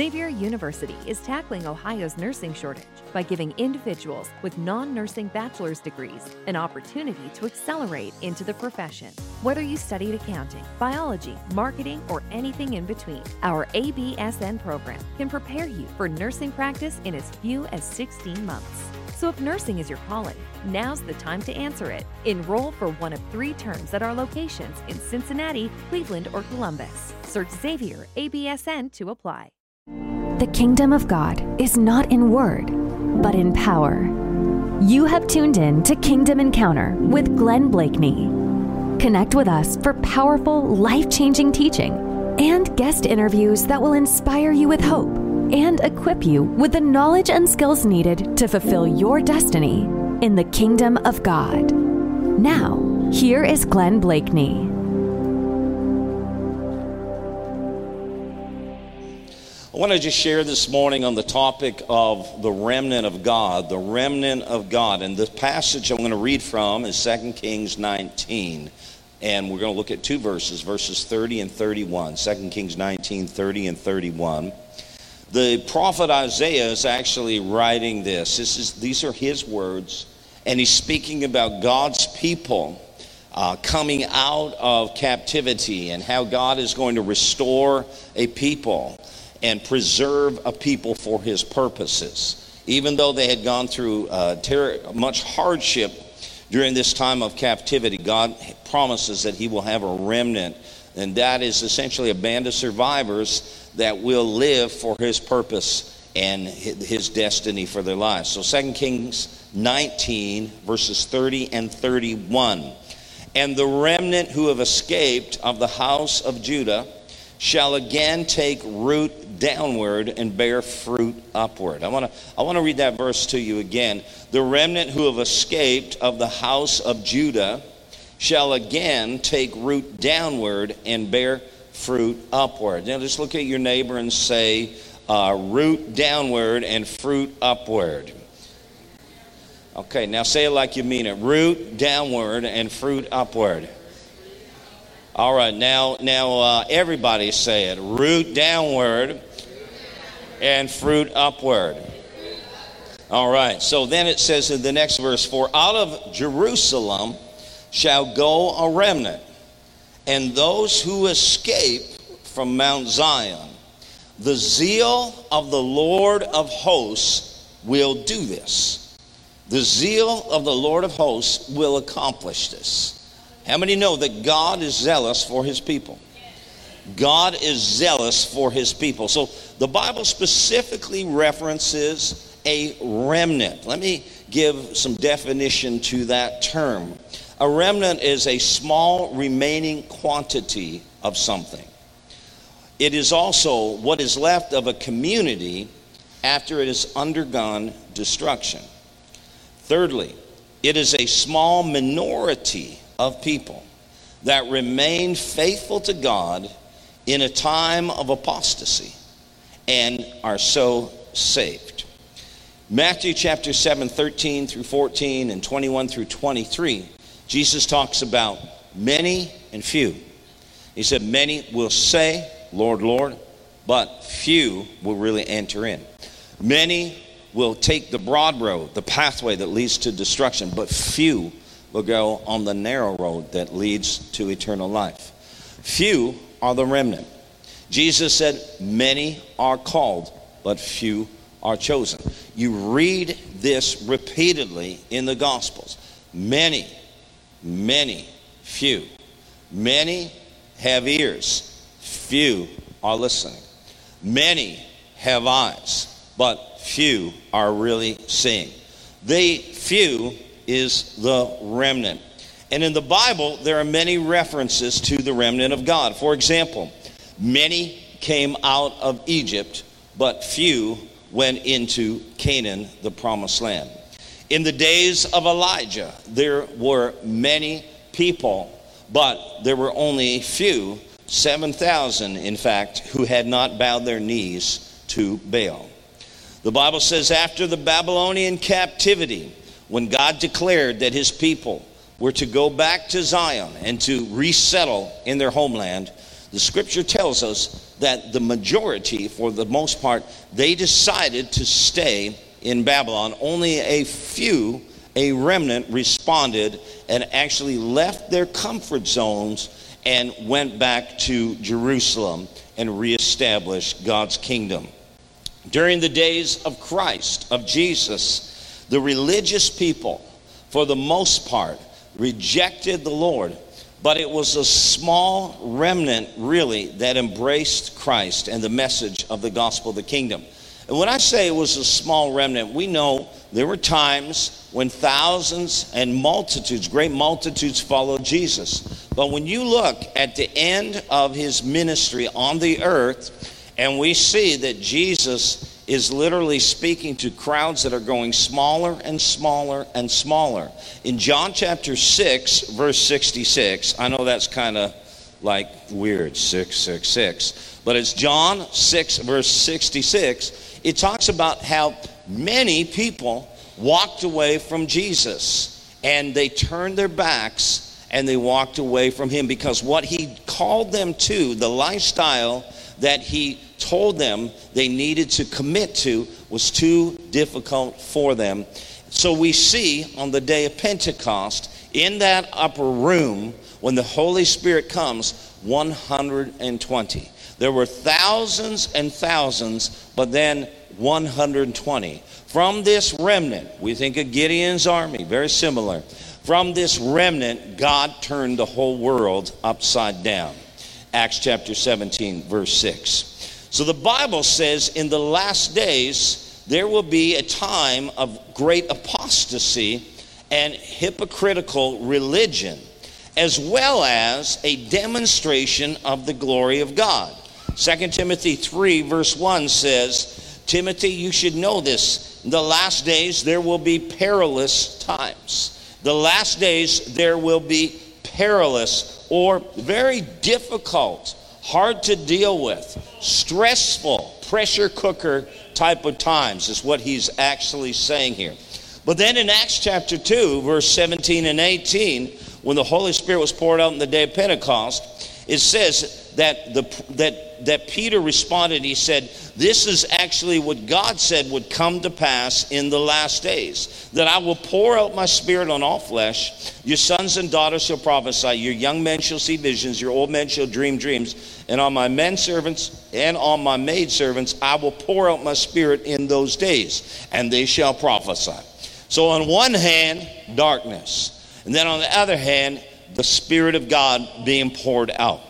Xavier University is tackling Ohio's nursing shortage by giving individuals with non nursing bachelor's degrees an opportunity to accelerate into the profession. Whether you studied accounting, biology, marketing, or anything in between, our ABSN program can prepare you for nursing practice in as few as 16 months. So if nursing is your calling, now's the time to answer it. Enroll for one of three terms at our locations in Cincinnati, Cleveland, or Columbus. Search Xavier ABSN to apply. The kingdom of God is not in word, but in power. You have tuned in to Kingdom Encounter with Glenn Blakeney. Connect with us for powerful, life changing teaching and guest interviews that will inspire you with hope and equip you with the knowledge and skills needed to fulfill your destiny in the kingdom of God. Now, here is Glenn Blakeney. I want to just share this morning on the topic of the remnant of God, the remnant of God. And the passage I'm going to read from is 2 Kings 19. And we're going to look at two verses, verses 30 and 31. 2 Kings 19, 30 and 31. The prophet Isaiah is actually writing this. this is, these are his words, and he's speaking about God's people uh, coming out of captivity and how God is going to restore a people and preserve a people for his purposes. Even though they had gone through uh, much hardship during this time of captivity, God promises that he will have a remnant, and that is essentially a band of survivors that will live for his purpose and his destiny for their lives. So 2 Kings 19, verses 30 and 31. And the remnant who have escaped of the house of Judah shall again take root downward and bear fruit upward. I want to I want to read that verse to you again. The remnant who have escaped of the house of Judah shall again take root downward and bear fruit upward. Now just look at your neighbor and say, uh, root downward and fruit upward. Okay, now say it like you mean it. Root downward and fruit upward. All right, now now uh, everybody say it. Root downward and fruit upward. All right. So then it says in the next verse, "For out of Jerusalem shall go a remnant, and those who escape from Mount Zion. The zeal of the Lord of hosts will do this. The zeal of the Lord of hosts will accomplish this. How many know that God is zealous for his people? God is zealous for his people. So the Bible specifically references a remnant. Let me give some definition to that term. A remnant is a small remaining quantity of something. It is also what is left of a community after it has undergone destruction. Thirdly, it is a small minority of people that remain faithful to God in a time of apostasy and are so saved. Matthew chapter 7, 13 through 14, and 21 through 23 Jesus talks about many and few. He said, Many will say, Lord, Lord, but few will really enter in. Many will take the broad road, the pathway that leads to destruction, but few will go on the narrow road that leads to eternal life. Few are the remnant. Jesus said, Many are called, but few are chosen. You read this repeatedly in the Gospels. Many Many, few. Many have ears, few are listening. Many have eyes, but few are really seeing. The few is the remnant. And in the Bible, there are many references to the remnant of God. For example, many came out of Egypt, but few went into Canaan, the promised land. In the days of Elijah, there were many people, but there were only few, 7,000 in fact, who had not bowed their knees to Baal. The Bible says after the Babylonian captivity, when God declared that his people were to go back to Zion and to resettle in their homeland, the scripture tells us that the majority, for the most part, they decided to stay in Babylon. Only a few, a remnant, responded and actually left their comfort zones and went back to Jerusalem and reestablished God's kingdom. During the days of Christ, of Jesus, the religious people, for the most part, rejected the Lord but it was a small remnant, really, that embraced Christ and the message of the gospel of the kingdom. And when I say it was a small remnant, we know there were times when thousands and multitudes, great multitudes, followed Jesus. But when you look at the end of his ministry on the earth, and we see that Jesus is literally speaking to crowds that are going smaller and smaller and smaller. In John chapter 6, verse 66, I know that's kind of like weird, 666, but it's John 6, verse 66. It talks about how many people walked away from Jesus and they turned their backs and they walked away from him because what he called them to, the lifestyle that he told them they needed to commit to was too difficult for them. So we see on the day of Pentecost, in that upper room, when the Holy Spirit comes, 120. There were thousands and thousands, but then 120. From this remnant, we think of Gideon's army, very similar. From this remnant, God turned the whole world upside down. Acts chapter 17, verse 6. So the Bible says in the last days, there will be a time of great apostasy and hypocritical religion, as well as a demonstration of the glory of God. 2 Timothy 3, verse 1 says, Timothy, you should know this. In the last days, there will be perilous times. The last days, there will be perilous or very difficult hard to deal with, stressful, pressure cooker type of times, is what he's actually saying here. But then in Acts chapter 2, verse 17 and 18, when the Holy Spirit was poured out in the day of Pentecost, it says that, the, that, that Peter responded, he said, This is actually what God said would come to pass in the last days, that I will pour out my spirit on all flesh. Your sons and daughters shall prophesy, your young men shall see visions, your old men shall dream dreams and on my men servants and on my maid servants I will pour out my spirit in those days, and they shall prophesy. So, on one hand, darkness, and then on the other hand, the Spirit of God being poured out.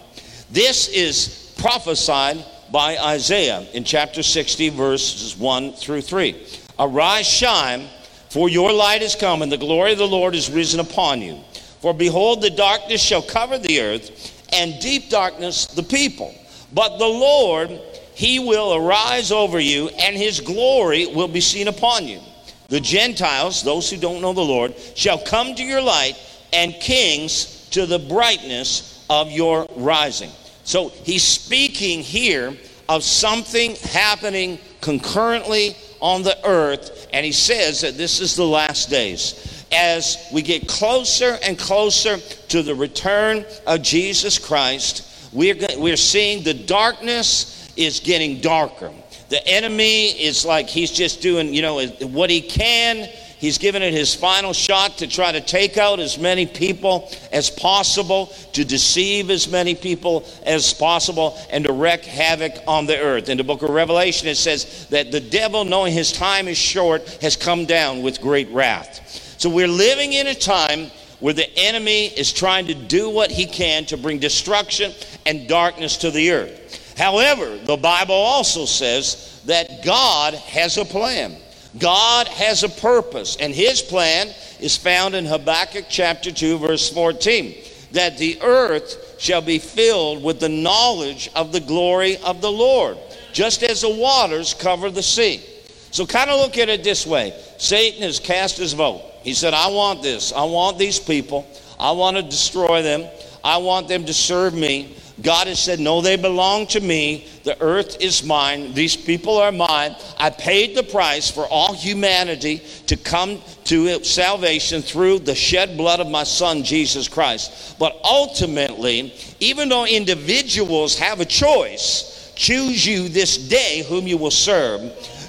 This is prophesied by Isaiah in chapter 60, verses 1 through 3. Arise, shine, for your light is come, and the glory of the Lord is risen upon you. For behold, the darkness shall cover the earth and deep darkness the people. But the Lord, he will arise over you, and his glory will be seen upon you. The Gentiles, those who don't know the Lord, shall come to your light, and kings to the brightness of your rising. So he's speaking here of something happening concurrently on the earth, and he says that this is the last days as we get closer and closer to the return of Jesus Christ, we're, we're seeing the darkness is getting darker. The enemy is like he's just doing, you know, what he can. He's given it his final shot to try to take out as many people as possible, to deceive as many people as possible, and to wreak havoc on the earth. In the book of Revelation, it says that the devil, knowing his time is short, has come down with great wrath. So we're living in a time where the enemy is trying to do what he can to bring destruction and darkness to the earth. However, the Bible also says that God has a plan. God has a purpose, and his plan is found in Habakkuk chapter 2, verse 14 that the earth shall be filled with the knowledge of the glory of the Lord, just as the waters cover the sea. So, kind of look at it this way Satan has cast his vote. He said, I want this. I want these people. I want to destroy them. I want them to serve me. God has said, No, they belong to me. The earth is mine. These people are mine. I paid the price for all humanity to come to salvation through the shed blood of my son, Jesus Christ. But ultimately, even though individuals have a choice, Choose you this day whom you will serve.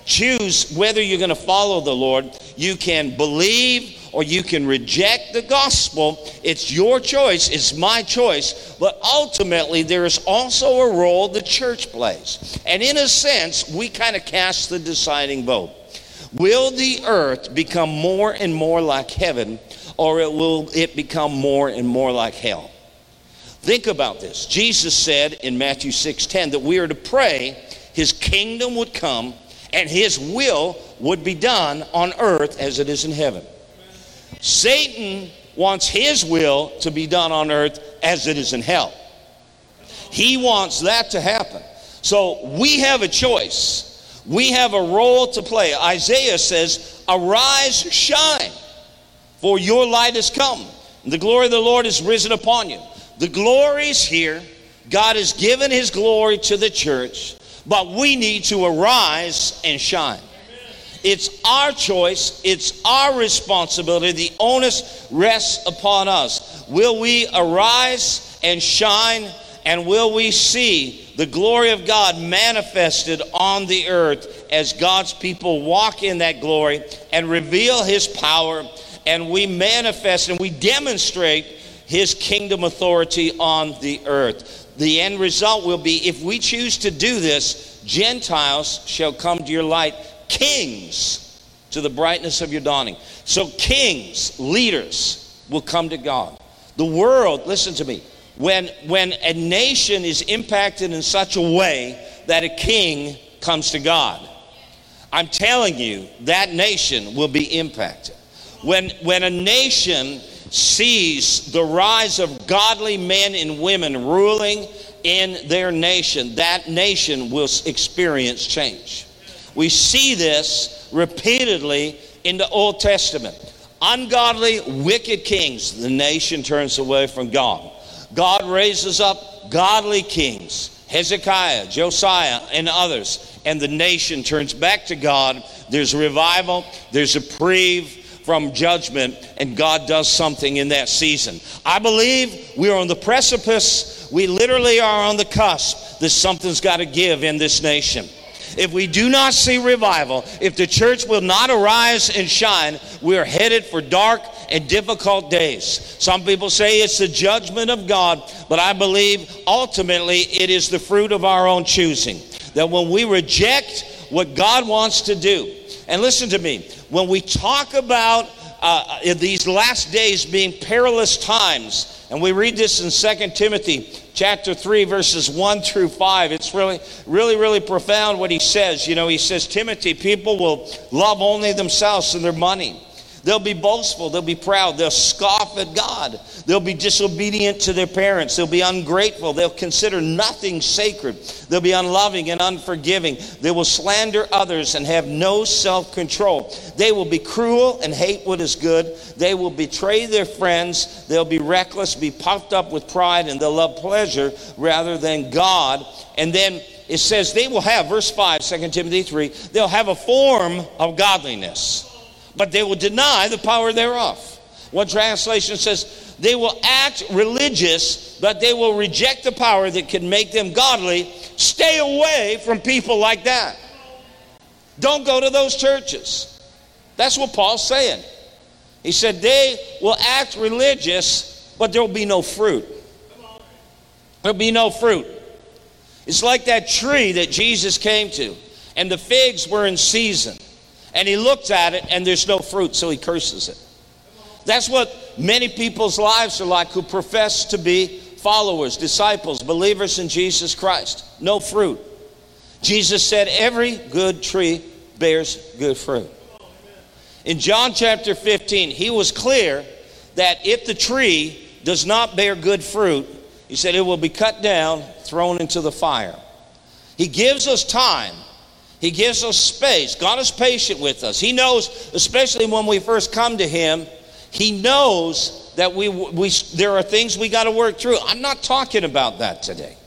Choose whether you're going to follow the Lord. You can believe or you can reject the gospel. It's your choice, it's my choice. But ultimately, there is also a role the church plays. And in a sense, we kind of cast the deciding vote. Will the earth become more and more like heaven, or it will it become more and more like hell? Think about this. Jesus said in Matthew 6:10 that we are to pray his kingdom would come and his will would be done on earth as it is in heaven. Satan wants his will to be done on earth as it is in hell. He wants that to happen. So we have a choice. We have a role to play. Isaiah says, Arise, shine, for your light has come. The glory of the Lord is risen upon you. The glory is here. God has given his glory to the church, but we need to arise and shine. It's our choice, it's our responsibility. The onus rests upon us. Will we arise and shine, and will we see the glory of God manifested on the earth as God's people walk in that glory and reveal His power, and we manifest and we demonstrate His kingdom authority on the earth? The end result will be if we choose to do this, Gentiles shall come to your light kings to the brightness of your dawning. So, kings, leaders will come to God. The world, listen to me, when, when a nation is impacted in such a way that a king comes to God, I'm telling you, that nation will be impacted. When, when a nation sees the rise of godly men and women ruling in their nation, that nation will experience change. We see this repeatedly in the Old Testament. Ungodly, wicked kings, the nation turns away from God. God raises up godly kings, Hezekiah, Josiah, and others, and the nation turns back to God. There's revival, there's a reprieve from judgment, and God does something in that season. I believe we are on the precipice, we literally are on the cusp that something's got to give in this nation if we do not see revival, if the church will not arise and shine, we are headed for dark and difficult days. Some people say it's the judgment of God, but I believe ultimately it is the fruit of our own choosing. That when we reject what God wants to do, and listen to me, when we talk about uh, these last days being perilous times, and we read this in 2 Timothy chapter 3 verses 1 through 5 it's really really really profound what he says. You know he says timothy people will love only themselves and their money They'll be boastful. They'll be proud. They'll scoff at God. They'll be disobedient to their parents. They'll be ungrateful. They'll consider nothing sacred. They'll be unloving and unforgiving. They will slander others and have no self control. They will be cruel and hate what is good. They will betray their friends. They'll be reckless, be puffed up with pride, and they'll love pleasure rather than God. And then it says they will have, verse 5, 2 Timothy 3, they'll have a form of godliness but they will deny the power thereof. One translation says, they will act religious, but they will reject the power that can make them godly. Stay away from people like that. Don't go to those churches. That's what Paul's saying. He said, they will act religious, but there will be no fruit. There'll be no fruit. It's like that tree that Jesus came to, and the figs were in season. And he looks at it and there's no fruit, so he curses it. That's what many people's lives are like who profess to be followers, disciples, believers in Jesus Christ. No fruit. Jesus said, Every good tree bears good fruit. In John chapter 15, he was clear that if the tree does not bear good fruit, he said it will be cut down, thrown into the fire. He gives us time he gives us space. God is patient with us. He knows, especially when we first come to Him, He knows that we, we, there are things we got to work through. I'm not talking about that today.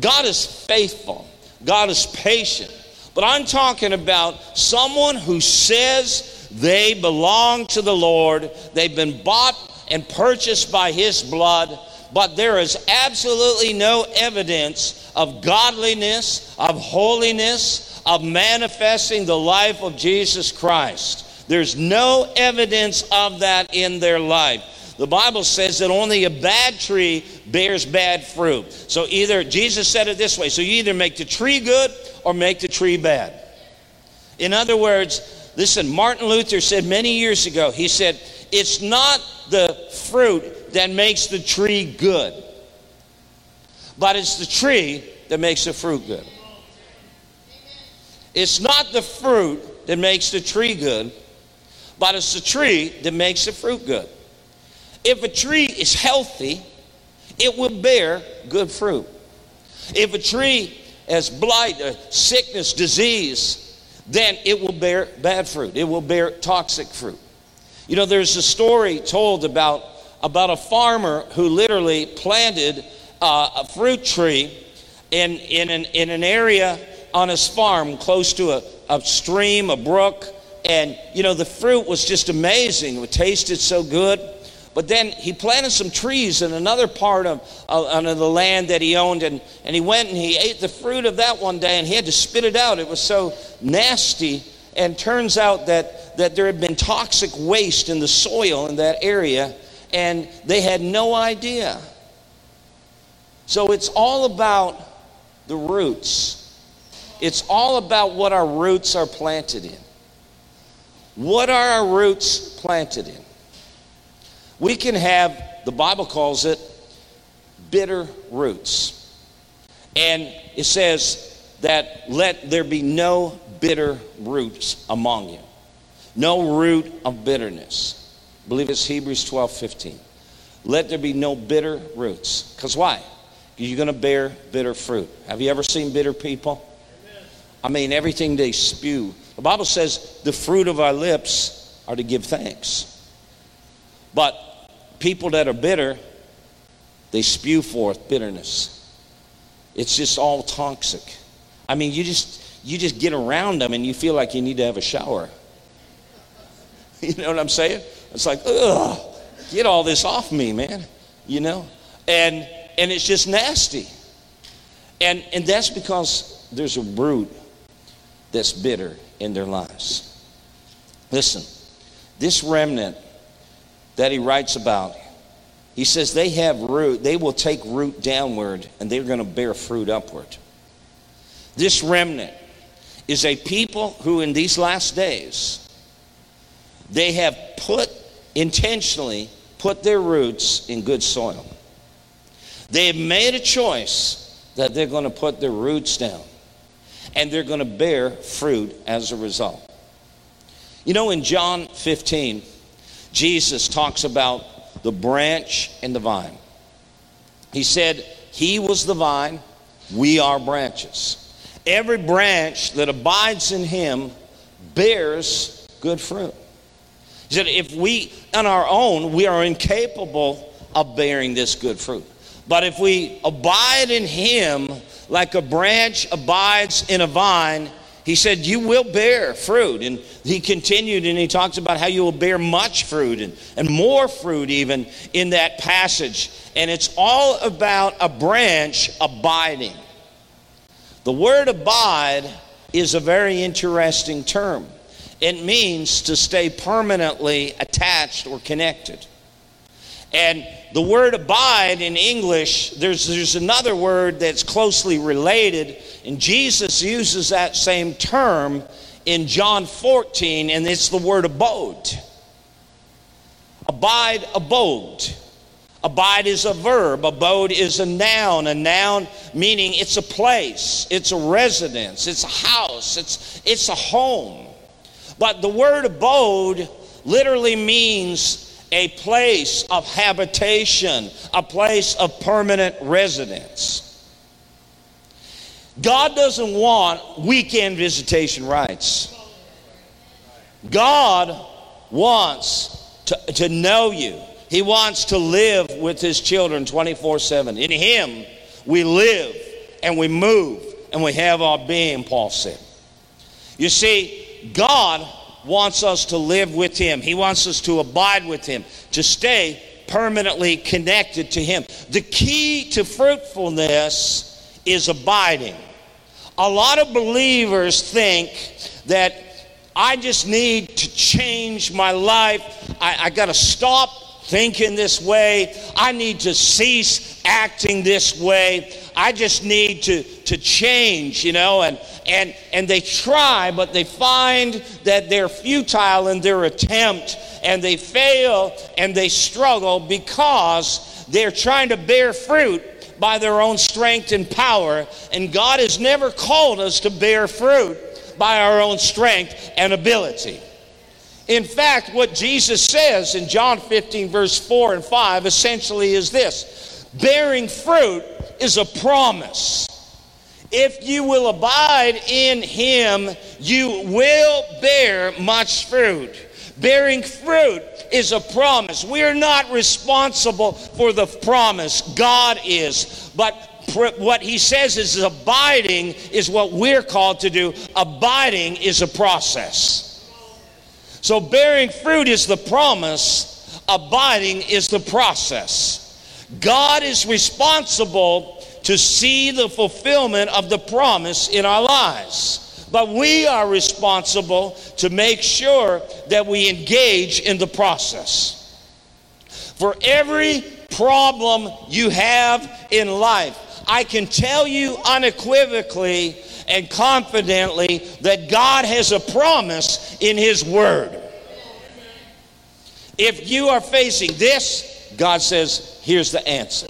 God is faithful, God is patient. But I'm talking about someone who says they belong to the Lord, they've been bought and purchased by His blood, but there is absolutely no evidence of godliness, of holiness, of manifesting the life of Jesus Christ. There's no evidence of that in their life. The Bible says that only a bad tree bears bad fruit. So either, Jesus said it this way so you either make the tree good or make the tree bad. In other words, listen, Martin Luther said many years ago, he said, it's not the fruit that makes the tree good, but it's the tree that makes the fruit good. It's not the fruit that makes the tree good, but it's the tree that makes the fruit good. If a tree is healthy, it will bear good fruit. If a tree has blight, uh, sickness, disease, then it will bear bad fruit. It will bear toxic fruit. You know, there's a story told about, about a farmer who literally planted uh, a fruit tree in, in, an, in an area on his farm close to a, a stream, a brook, and, you know, the fruit was just amazing. It tasted so good. But then he planted some trees in another part of, of, of, the land that he owned, and, and he went and he ate the fruit of that one day, and he had to spit it out. It was so nasty. And turns out that, that there had been toxic waste in the soil in that area, and they had no idea. So it's all about the roots. It's all about what our roots are planted in. What are our roots planted in? We can have, the Bible calls it, bitter roots. And it says that let there be no bitter roots among you. No root of bitterness. Believe it's Hebrews 12 15. Let there be no bitter roots. Because why? You're going to bear bitter fruit. Have you ever seen bitter people? I mean, everything they spew the Bible says the fruit of our lips are to give thanks. But people that are bitter, they spew forth bitterness. It's just all toxic. I mean, you just you just get around them and you feel like you need to have a shower. You know what I'm saying? It's like, ugh, get all this off me, man. You know? And and it's just nasty. And and that's because there's a root that's bitter in their lives. Listen, this remnant that he writes about, he says they have root, they will take root downward and they're going to bear fruit upward. This remnant is a people who, in these last days, they have put intentionally put their roots in good soil. They have made a choice that they're going to put their roots down and they're going to bear fruit as a result. You know, in John 15, Jesus talks about the branch and the vine. He said, He was the vine, we are branches. Every branch that abides in Him bears good fruit. He said, if we, on our own, we are incapable of bearing this good fruit. But if we abide in Him, like a branch abides in a vine, he said, You will bear fruit. And he continued and he talks about how you will bear much fruit and, and more fruit, even in that passage. And it's all about a branch abiding. The word abide is a very interesting term. It means to stay permanently attached or connected. And the word abide in English, there's, there's another word that's closely related, and Jesus uses that same term in John 14, and it's the word abode. Abide, abode. Abide is a verb, abode is a noun. A noun meaning it's a place, it's a residence, it's a house, it's, it's a home. But the word abode literally means a place of habitation, a place of permanent residence. God doesn't want weekend visitation rights. God wants to, to know you. He wants to live with his children 24 7. In him, we live and we move and we have our being, Paul said. You see, God wants us to live with Him. He wants us to abide with Him, to stay permanently connected to Him. The key to fruitfulness is abiding. A lot of believers think that I just need to change my life. I, I got to stop thinking this way. I need to cease acting this way. I just need to, to change, you know, and, and, and they try, but they find that they're futile in their attempt and they fail and they struggle because they're trying to bear fruit by their own strength and power. And God has never called us to bear fruit by our own strength and ability. In fact, what Jesus says in John 15, verse 4 and 5, essentially is this bearing fruit is a promise. If you will abide in him, you will bear much fruit. Bearing fruit is a promise. We are not responsible for the promise, God is. But what he says is abiding is what we're called to do. Abiding is a process. So, bearing fruit is the promise, abiding is the process. God is responsible to see the fulfillment of the promise in our lives. But we are responsible to make sure that we engage in the process. For every problem you have in life, I can tell you unequivocally and confidently that God has a promise in His Word. If you are facing this, God says, here's the answer.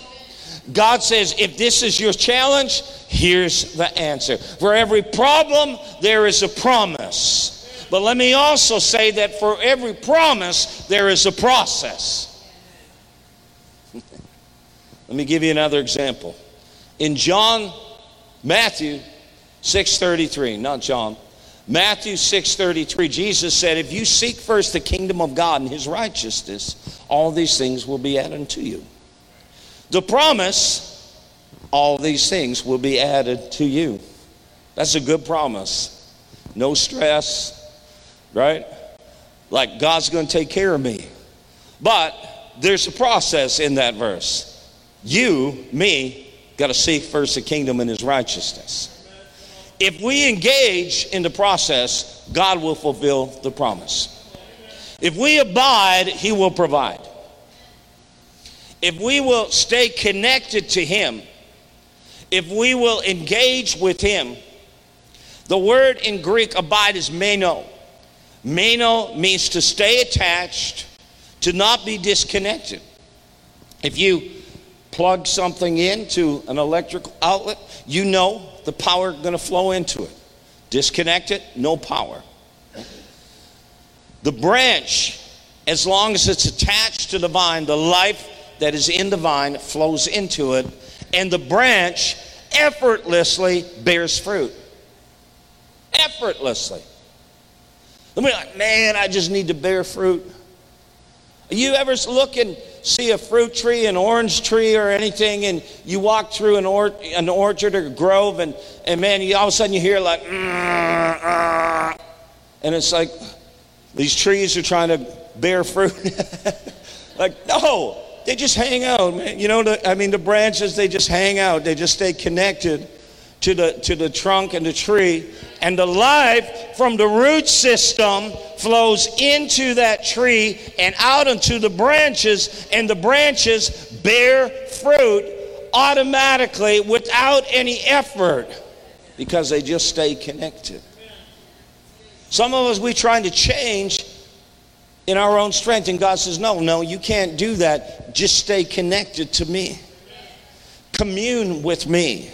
God says, if this is your challenge, here's the answer. For every problem, there is a promise. But let me also say that for every promise, there is a process. let me give you another example. In John, Matthew 6:33, not John. Matthew 6:33, Jesus said, "If you seek first the kingdom of God and his righteousness, all these things will be added to you." The promise, all these things will be added to you. That's a good promise. No stress, right? Like God's going to take care of me. But there's a process in that verse. You, me, got to seek first the kingdom and his righteousness. If we engage in the process, God will fulfill the promise. If we abide, he will provide if we will stay connected to Him, if we will engage with Him, the word in Greek abide is meno. Meno means to stay attached, to not be disconnected. If you plug something into an electrical outlet, you know the power going to flow into it. Disconnect it, no power. The branch, as long as it's attached to the vine, the life that is in the vine flows into it, and the branch effortlessly bears fruit. Effortlessly. Let me like, man, I just need to bear fruit. You ever look and see a fruit tree, an orange tree, or anything, and you walk through an, or, an orchard or grove, and, and man, you, all of a sudden you hear like, mm, mm, and it's like these trees are trying to bear fruit. like, no, they just hang out, man. You know, the, I mean, the branches, they just hang out. They just stay connected to the, to the trunk and the tree. And the life from the root system flows into that tree and out into the branches, and the branches bear fruit automatically without any effort because they just stay connected. Some of us, we trying to change in our own strength. And God says, No, no, you can't do that. Just stay connected to me. Commune with me.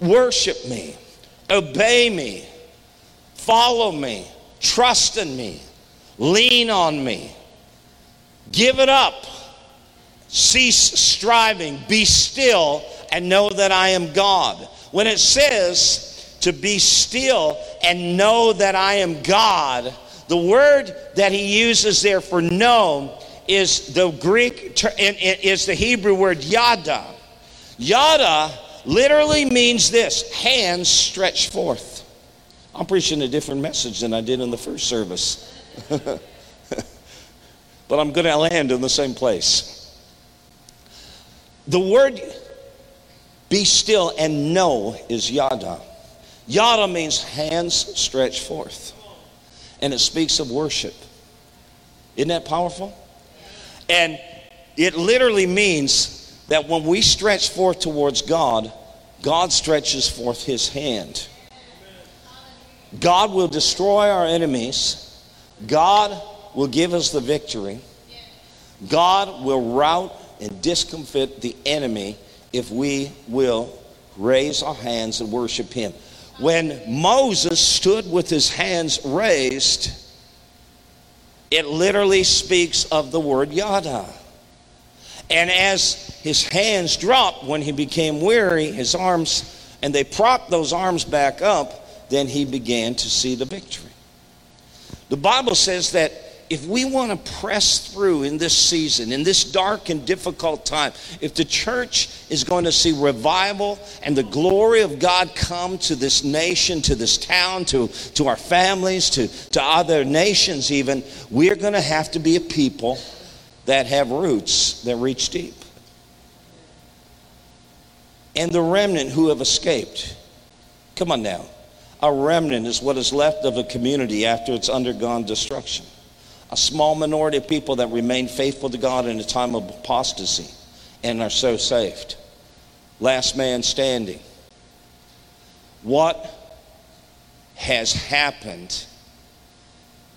Worship me. Obey me. Follow me. Trust in me. Lean on me. Give it up. Cease striving. Be still and know that I am God. When it says to be still and know that I am God, the word that he uses there for know is the Greek, is the Hebrew word yada. Yada literally means this hands stretched forth. I'm preaching a different message than I did in the first service. but I'm going to land in the same place. The word be still and know is yada. Yada means hands stretched forth, and it speaks of worship. Isn't that powerful? And it literally means that when we stretch forth towards God, God stretches forth his hand. God will destroy our enemies. God will give us the victory. God will rout and discomfit the enemy if we will raise our hands and worship him. When Moses stood with his hands raised, it literally speaks of the word yada. And as his hands dropped when he became weary, his arms, and they propped those arms back up, then he began to see the victory. The Bible says that if we want to press through in this season, in this dark and difficult time, if the church is going to see revival and the glory of God come to this nation, to this town, to, to our families, to, to other nations, even, we're going to have to be a people that have roots that reach deep. And the remnant who have escaped. Come on now. A remnant is what is left of a community after it's undergone destruction a small minority of people that remain faithful to God in a time of apostasy and are so saved. Last man standing. What has happened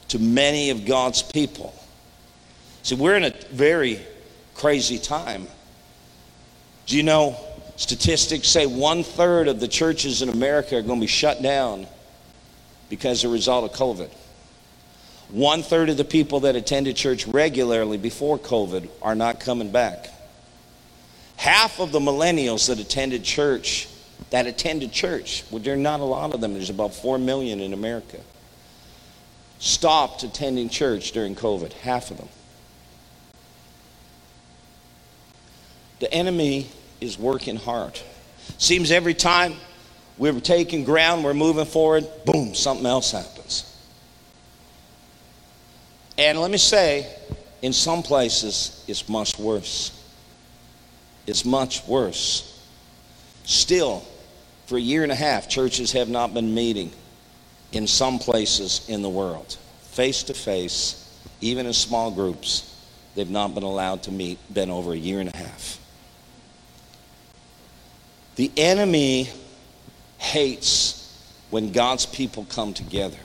to many of God's people? See, we're in a very crazy time. Do you know statistics say one third of the churches in America are going to be shut down because of a result of COVID? One third of the people that attended church regularly before COVID are not coming back. Half of the millennials that attended church, that attended church, well, there are not a lot of them, there's about 4 million in America, stopped attending church during COVID. Half of them. The enemy is working hard. Seems every time we're taking ground, we're moving forward, boom, something else happens. And let me say, in some places, it's much worse. It's much worse. Still, for a year and a half, churches have not been meeting in some places in the world, face to face, even in small groups. They've not been allowed to meet, been over a year and a half. The enemy hates when God's people come together.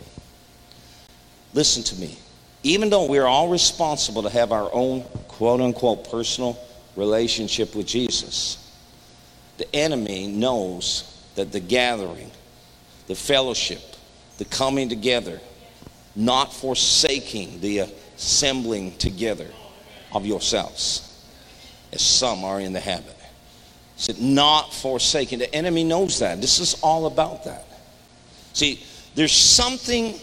Listen to me even though we're all responsible to have our own quote unquote personal relationship with Jesus, the enemy knows that the gathering, the fellowship, the coming together, not forsaking the assembling together of yourselves, as some are in the habit. Said, not forsaking. The enemy knows that. This is all about that. See, there's something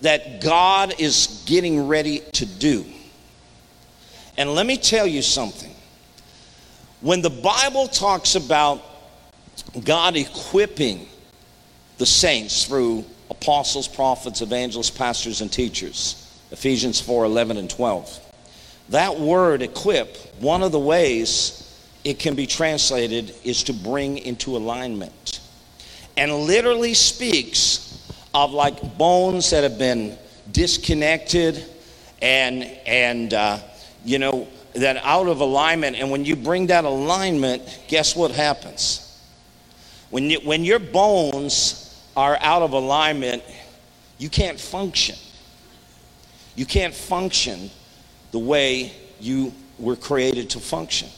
that God is getting ready to do. And let me tell you something. When the Bible talks about God equipping the saints through apostles, prophets, evangelists, pastors, and teachers, Ephesians 4 11 and 12, that word equip, one of the ways it can be translated is to bring into alignment. And literally speaks of like bones that have been disconnected and and uh, you know that out of alignment. And when you bring that alignment guess what happens? When you, when your bones are out of alignment you can't function. You can't function the way you were created to function.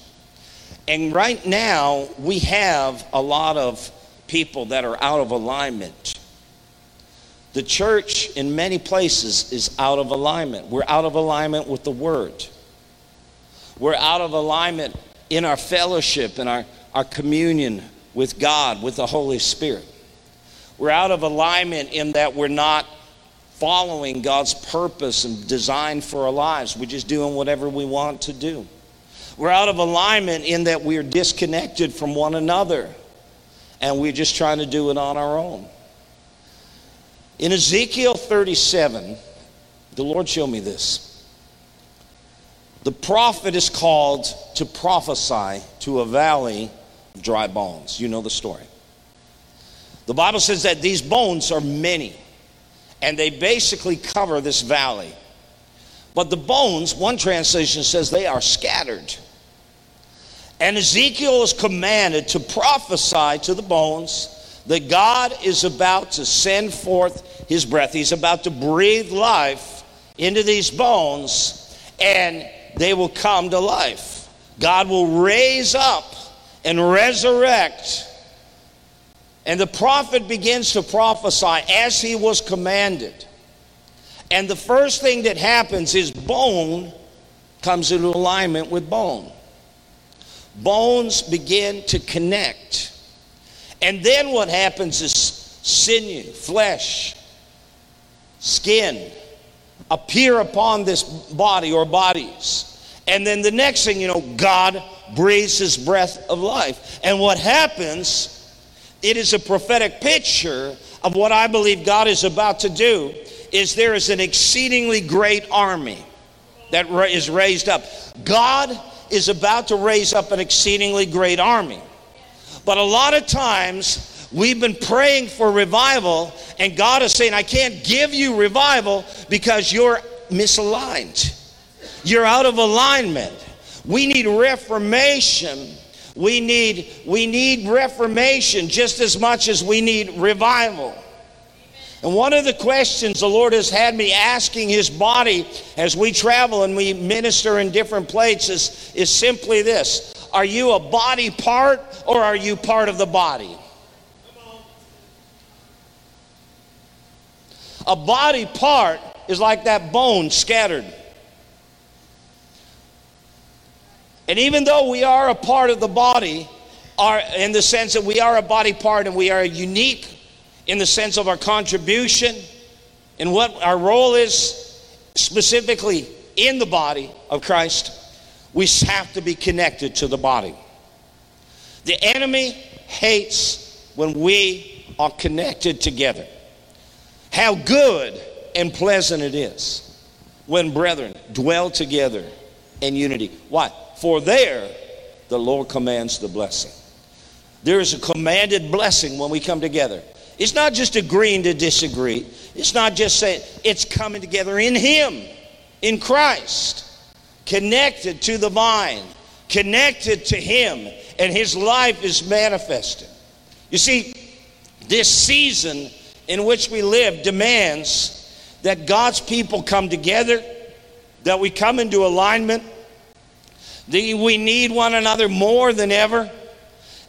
And right now we have a lot of people that are out of alignment the church, in many places, is out of alignment. We're out of alignment with the Word. We're out of alignment in our fellowship and our, our communion with God, with the Holy Spirit. We're out of alignment in that we're not following God's purpose and design for our lives. We're just doing whatever we want to do. We're out of alignment in that we're disconnected from one another and we're just trying to do it on our own. In Ezekiel 37, the Lord showed me this. the prophet is called to prophesy to a valley of dry bones. You know the story. The Bible says that these bones are many, and they basically cover this valley. But the bones, one translation says they are scattered. And Ezekiel is commanded to prophesy to the bones that God is about to send forth his breath. He's about to breathe life into these bones, and they will come to life. God will raise up and resurrect. And the prophet begins to prophesy as he was commanded. And the first thing that happens is bone comes into alignment with bone. Bones begin to connect. And then what happens is sinew, flesh, skin appear upon this body or bodies. And then the next thing you know, God breathes his breath of life. And what happens, it is a prophetic picture of what I believe God is about to do is there is an exceedingly great army that is raised up. God is about to raise up an exceedingly great army. But a lot of times we've been praying for revival, and God is saying, I can't give you revival because you're misaligned. You're out of alignment. We need reformation. We need, we need reformation just as much as we need revival. And one of the questions the Lord has had me asking His body as we travel and we minister in different places is simply this Are you a body part or are you part of the body? A body part is like that bone scattered. And even though we are a part of the body, are in the sense that we are a body part and we are unique in the sense of our contribution and what our role is specifically in the body of Christ, we have to be connected to the body. The enemy hates when we are connected together. How good and pleasant it is when brethren dwell together in unity. Why? For there the Lord commands the blessing. There is a commanded blessing when we come together. It's not just agreeing to disagree. It's not just saying, it's coming together in Him, in Christ, connected to the vine, connected to Him, and His life is manifested. You see, this season in which we live demands that God's people come together, that we come into alignment, that we need one another more than ever.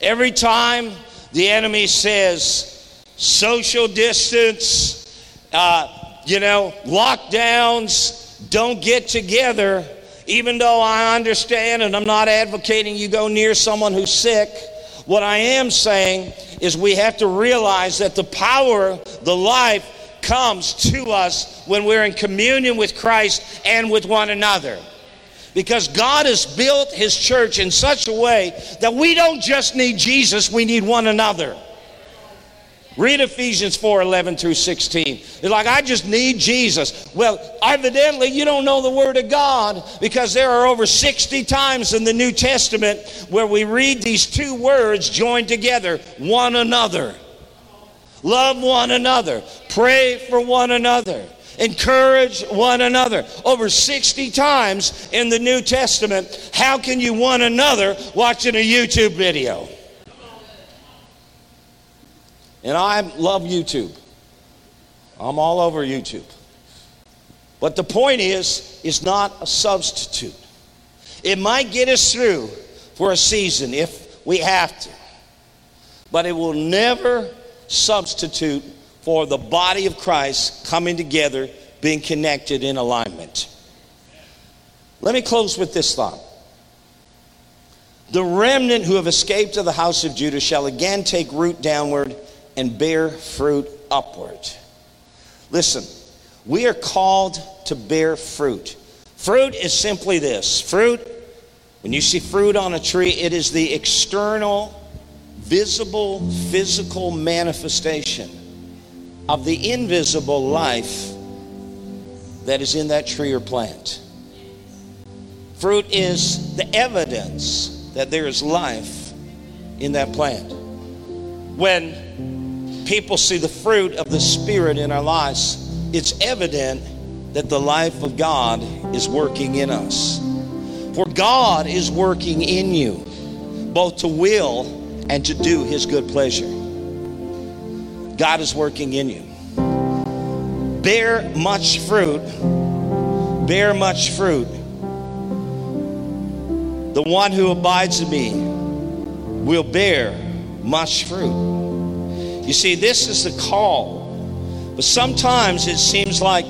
Every time the enemy says, social distance, uh, you know, lockdowns, don't get together, even though I understand and I'm not advocating you go near someone who's sick. What I am saying is we have to realize that the power, the life, comes to us when we're in communion with Christ and with one another. Because God has built His church in such a way that we don't just need Jesus, we need one another. Read Ephesians 4 11 through 16. You're like, I just need Jesus. Well, evidently, you don't know the Word of God because there are over 60 times in the New Testament where we read these two words joined together one another. Love one another. Pray for one another. Encourage one another. Over 60 times in the New Testament. How can you one another watching a YouTube video? And I love YouTube. I'm all over YouTube. But the point is, it's not a substitute. It might get us through for a season if we have to, but it will never substitute for the body of Christ coming together, being connected in alignment. Let me close with this thought. The remnant who have escaped to the house of Judah shall again take root downward and bear fruit upward. Listen, we are called to bear fruit. Fruit is simply this fruit, when you see fruit on a tree, it is the external, visible, physical manifestation of the invisible life that is in that tree or plant. Fruit is the evidence that there is life in that plant. When people see the fruit of the Spirit in our lives, it's evident that the life of God is working in us. For God is working in you, both to will and to do His good pleasure. God is working in you. Bear much fruit. Bear much fruit. The one who abides in me will bear much fruit. You see, this is the call. But sometimes it seems like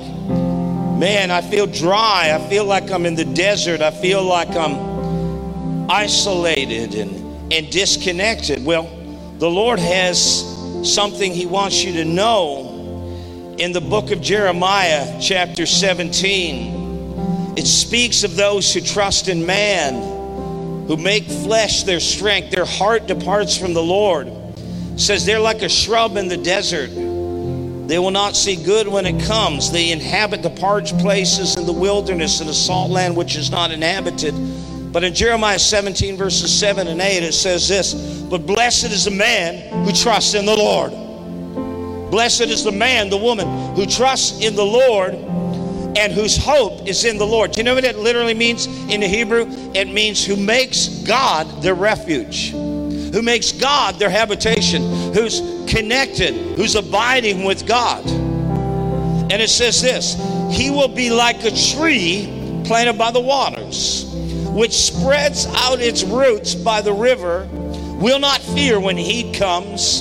man, I feel dry. I feel like I'm in the desert. I feel like I'm isolated and, and disconnected. Well, the Lord has something He wants you to know in the book of Jeremiah, chapter 17. It speaks of those who trust in man, who make flesh their strength. Their heart departs from the Lord. Says they're like a shrub in the desert they will not see good when it comes. They inhabit the parched places in the wilderness and the salt land which is not inhabited. But in Jeremiah 17, verses 7 and 8, it says this But blessed is the man who trusts in the Lord. Blessed is the man, the woman who trusts in the Lord and whose hope is in the Lord. Do you know what it literally means in the Hebrew? It means who makes God their refuge who makes God their habitation, who's connected, who's abiding with God. And it says this He will be like a tree planted by the waters, which spreads out its roots by the river, will not fear when heat comes,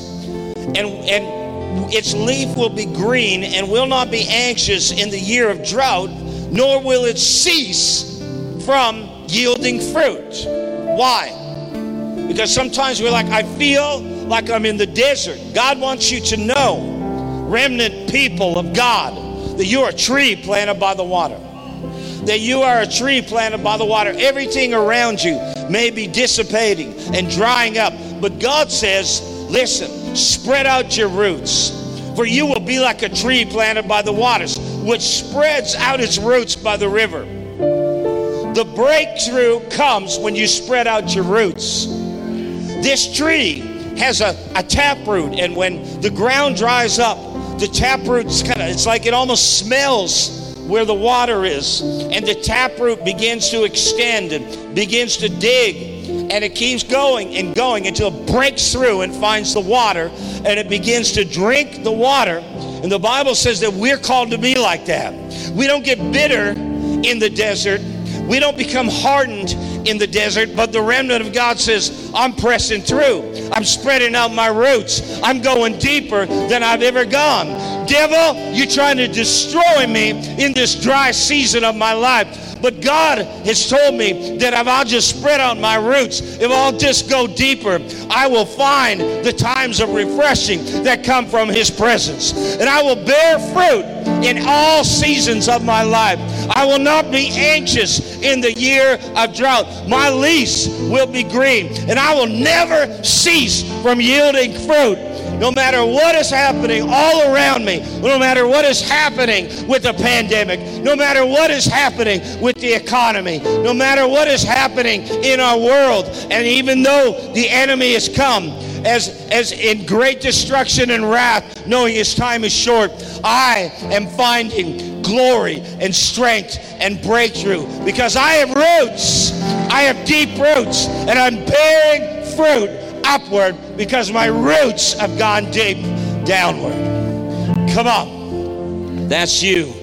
and, and its leaf will be green and will not be anxious in the year of drought, nor will it cease from yielding fruit. Why? Because sometimes we're like, I feel like I'm in the desert. God wants you to know, remnant people of God, that you're a tree planted by the water. That you are a tree planted by the water. Everything around you may be dissipating and drying up. But God says, listen, spread out your roots. For you will be like a tree planted by the waters, which spreads out its roots by the river. The breakthrough comes when you spread out your roots. This tree has a, a taproot, and when the ground dries up, the taproot's kind of, it's like it almost smells where the water is. And the taproot begins to extend and begins to dig. And it keeps going and going until it breaks through and finds the water and it begins to drink the water. And the Bible says that we're called to be like that. We don't get bitter in the desert. We don't become hardened in the desert, but the remnant of God says, I'm pressing through. I'm spreading out my roots. I'm going deeper than I've ever gone. Devil, you're trying to destroy me in this dry season of my life. But God has told me that if I'll just spread out my roots, if I'll just go deeper, I will find the times of refreshing that come from His presence. And I will bear fruit in all seasons of my life. I will not be anxious in the year of drought. My lease will be green, and I will never cease from yielding fruit no matter what is happening all around me, no matter what is happening with the pandemic, no matter what is happening with the economy, no matter what is happening in our world, and even though the enemy has come, as, as in great destruction and wrath, knowing his time is short, I am finding glory and strength and breakthrough because I have roots. I have deep roots, and I'm bearing fruit upward because my roots have gone deep downward. Come on. That's you.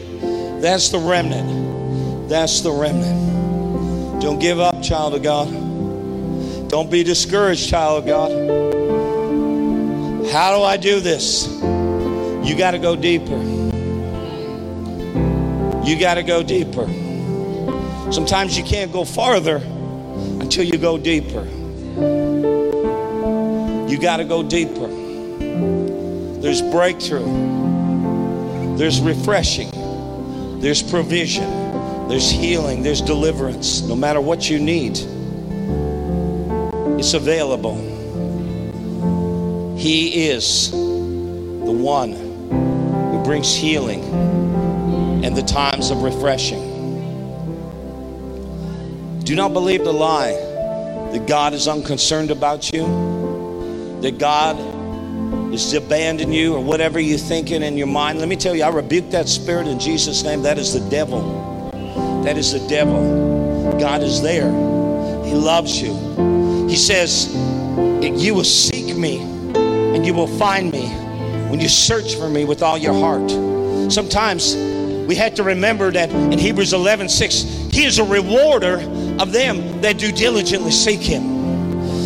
That's the remnant. That's the remnant. Don't give up, child of God. Don't be discouraged, child of God. How do I do this? You got to go deeper. You got to go deeper. Sometimes you can't go farther until you go deeper. You got to go deeper. There's breakthrough, there's refreshing, there's provision, there's healing, there's deliverance. No matter what you need, it's available. He is the one who brings healing and the times of refreshing. Do not believe the lie that God is unconcerned about you, that God is abandoned you, or whatever you're thinking in your mind. Let me tell you, I rebuke that spirit in Jesus' name. That is the devil. That is the devil. God is there. He loves you. He says, You will seek me and you will find me when you search for me with all your heart. Sometimes we have to remember that in Hebrews 11 6, He is a rewarder of them that do diligently seek Him.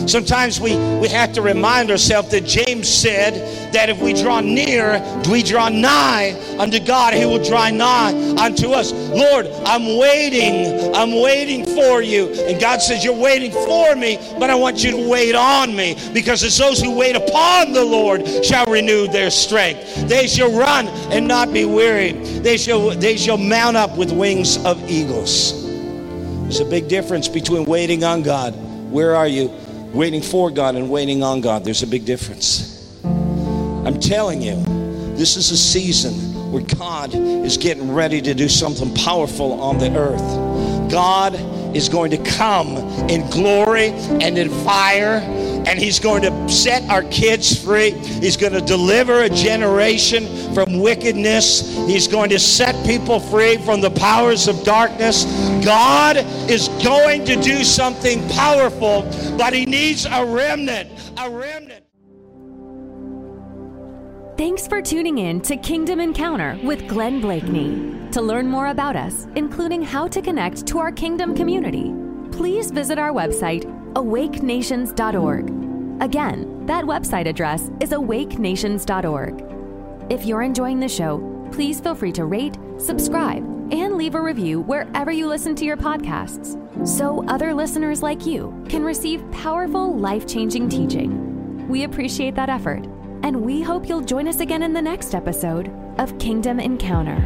Sometimes we, we have to remind ourselves that James said that if we draw near, we draw nigh unto God, He will draw nigh unto us. Lord, I'm waiting. I'm waiting for you. And God says, You're waiting for me, but I want you to wait on me because it's those who wait upon the Lord shall renew their strength. They shall run and not be weary. They shall, they shall mount up with wings of eagles. There's a big difference between waiting on God. Where are you? Waiting for God and waiting on God. There's a big difference. I'm telling you, this is a season where God is getting ready to do something powerful on the earth. God is going to come in glory and in fire and he's going to set our kids free. He's going to deliver a generation from wickedness. He's going to set people free from the powers of darkness. God is going to do something powerful, but he needs a remnant, a remnant. Thanks for tuning in to Kingdom Encounter with Glenn Bleakney. To learn more about us, including how to connect to our kingdom community, please visit our website, awakenations.org. Again, that website address is awakenations.org. If you're enjoying the show, please feel free to rate, subscribe, and leave a review wherever you listen to your podcasts so other listeners like you can receive powerful, life changing teaching. We appreciate that effort, and we hope you'll join us again in the next episode of Kingdom Encounter.